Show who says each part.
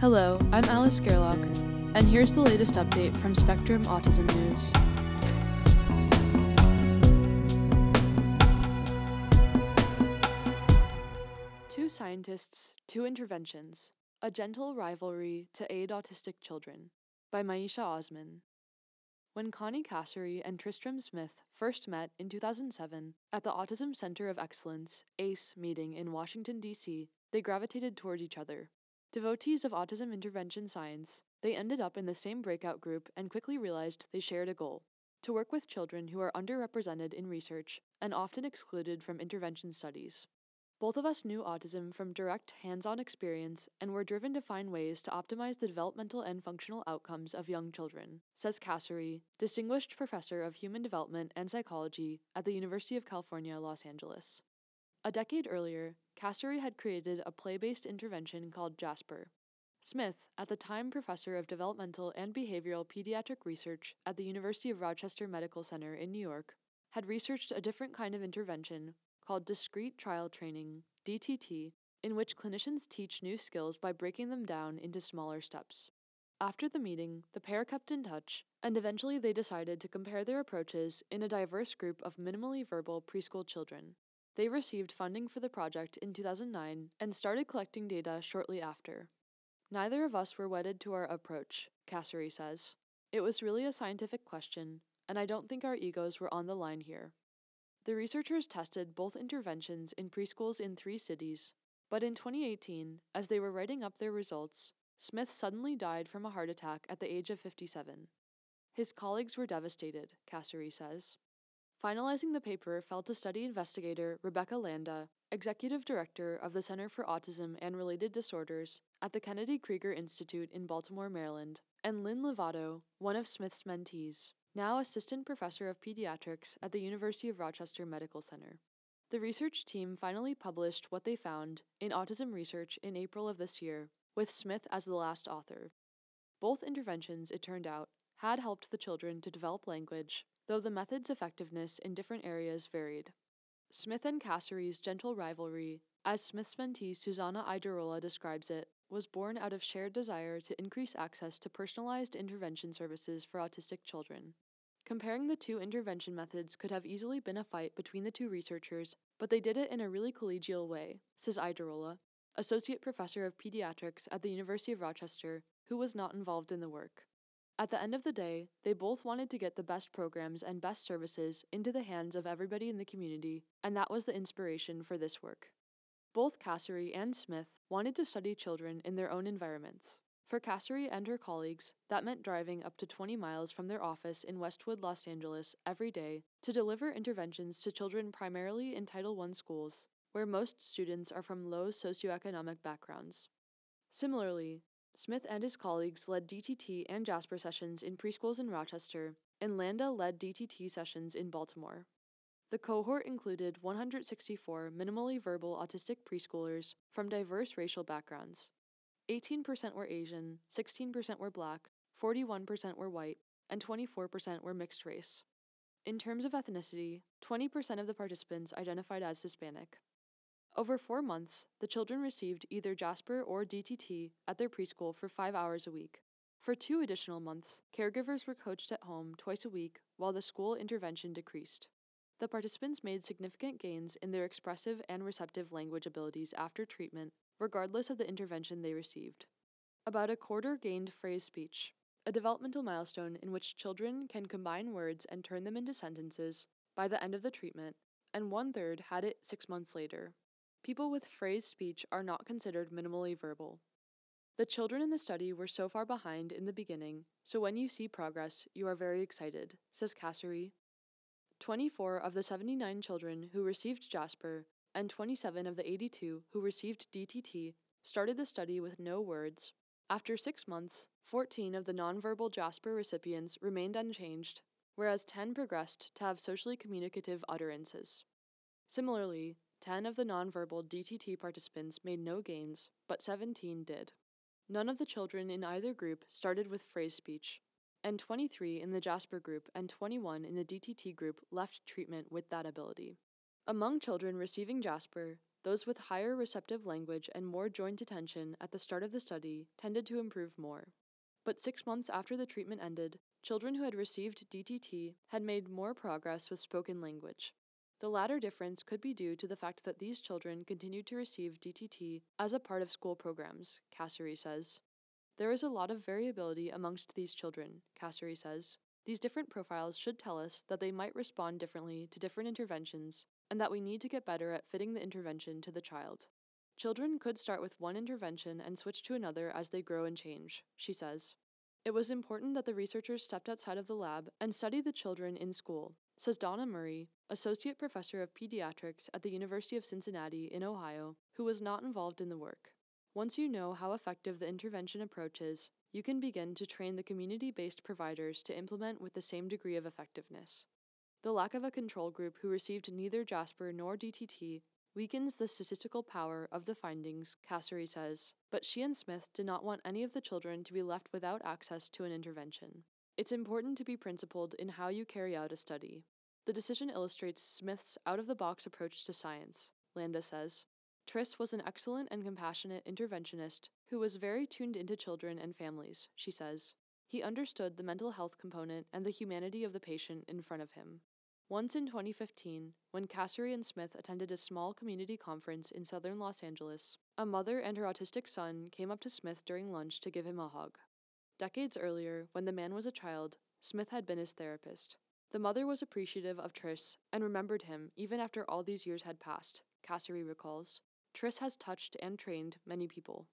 Speaker 1: Hello, I'm Alice Gerlach, and here's the latest update from Spectrum Autism News. Two Scientists, Two Interventions A Gentle Rivalry to Aid Autistic Children by Maisha Osman. When Connie Kasari and Tristram Smith first met in 2007 at the Autism Center of Excellence, ACE, meeting in Washington, D.C., they gravitated toward each other. Devotees of autism intervention science, they ended up in the same breakout group and quickly realized they shared a goal to work with children who are underrepresented in research and often excluded from intervention studies. Both of us knew autism from direct hands on experience and were driven to find ways to optimize the developmental and functional outcomes of young children, says Kasari, Distinguished Professor of Human Development and Psychology at the University of California, Los Angeles. A decade earlier, Kasari had created a play based intervention called Jasper. Smith, at the time professor of developmental and behavioral pediatric research at the University of Rochester Medical Center in New York, had researched a different kind of intervention called Discrete Trial Training, DTT, in which clinicians teach new skills by breaking them down into smaller steps. After the meeting, the pair kept in touch, and eventually they decided to compare their approaches in a diverse group of minimally verbal preschool children. They received funding for the project in 2009 and started collecting data shortly after. Neither of us were wedded to our approach, Kasari says. It was really a scientific question, and I don't think our egos were on the line here. The researchers tested both interventions in preschools in three cities, but in 2018, as they were writing up their results, Smith suddenly died from a heart attack at the age of 57. His colleagues were devastated, Kasari says. Finalizing the paper fell to study investigator Rebecca Landa, executive director of the Center for Autism and Related Disorders at the Kennedy Krieger Institute in Baltimore, Maryland, and Lynn Levato, one of Smith's mentees now assistant professor of pediatrics at the University of Rochester Medical Center. The research team finally published what they found in Autism Research in April of this year, with Smith as the last author. Both interventions, it turned out, had helped the children to develop language, though the method's effectiveness in different areas varied. Smith and Kasari's gentle rivalry, as Smith's mentee Suzannah Iadarola describes it, was born out of shared desire to increase access to personalized intervention services for autistic children. Comparing the two intervention methods could have easily been a fight between the two researchers, but they did it in a really collegial way, says Iadarola, associate professor of pediatrics at the University of Rochester, who was not involved in the work. At the end of the day, they both wanted to get the best programs and best services into the hands of everybody in the community, and that was the inspiration for this work. Both Kasari and Smith wanted to study children in their own environments. For Kasari and her colleagues, that meant driving up to 20 miles from their office in Westwood, Los Angeles, every day to deliver interventions to children primarily in Title I schools, where most students are from low socioeconomic backgrounds. Similarly, Smith and his colleagues led DTT and Jasper sessions in preschools in Rochester, and Landa led DTT sessions in Baltimore. The cohort included 164 minimally verbal autistic preschoolers from diverse racial backgrounds. 18% were Asian, 16% were black, 41% were white, and 24% were mixed race. In terms of ethnicity, 20% of the participants identified as Hispanic. Over four months, the children received either Jasper or DTT at their preschool for five hours a week. For two additional months, caregivers were coached at home twice a week while the school intervention decreased. The participants made significant gains in their expressive and receptive language abilities after treatment regardless of the intervention they received. About a quarter gained phrase speech, a developmental milestone in which children can combine words and turn them into sentences by the end of the treatment, and one third had it six months later. People with phrased speech are not considered minimally verbal. The children in the study were so far behind in the beginning, so when you see progress, you are very excited, says Kasari. 24 of the 79 children who received Jasper and 27 of the 82 who received DTT started the study with no words. After six months, 14 of the nonverbal Jasper recipients remained unchanged, whereas 10 progressed to have socially communicative utterances. Similarly, 10 of the nonverbal DTT participants made no gains, but 17 did. None of the children in either group started with phrase speech, and 23 in the Jasper group and 21 in the DTT group left treatment with that ability. Among children receiving Jasper, those with higher receptive language and more joint attention at the start of the study tended to improve more. But six months after the treatment ended, children who had received DTT had made more progress with spoken language. The latter difference could be due to the fact that these children continued to receive DTT as a part of school programs, Kasari says. There is a lot of variability amongst these children, Kasari says. These different profiles should tell us that they might respond differently to different interventions and that we need to get better at fitting the intervention to the child. Children could start with one intervention and switch to another as they grow and change, she says. It was important that the researchers stepped outside of the lab and studied the children in school, says Donna Murray, Associate Professor of Pediatrics at the University of Cincinnati in Ohio, who was not involved in the work. Once you know how effective the intervention approach is, you can begin to train the community based providers to implement with the same degree of effectiveness. The lack of a control group who received neither Jasper nor DTT weakens the statistical power of the findings, Kasari says, but she and Smith did not want any of the children to be left without access to an intervention. It's important to be principled in how you carry out a study. The decision illustrates Smith's out of the box approach to science, Landa says. Tris was an excellent and compassionate interventionist who was very tuned into children and families, she says. He understood the mental health component and the humanity of the patient in front of him. Once in 2015, when Kasari and Smith attended a small community conference in southern Los Angeles, a mother and her autistic son came up to Smith during lunch to give him a hug. Decades earlier, when the man was a child, Smith had been his therapist. The mother was appreciative of Tris and remembered him even after all these years had passed, Kasari recalls. Tris has touched and trained many people.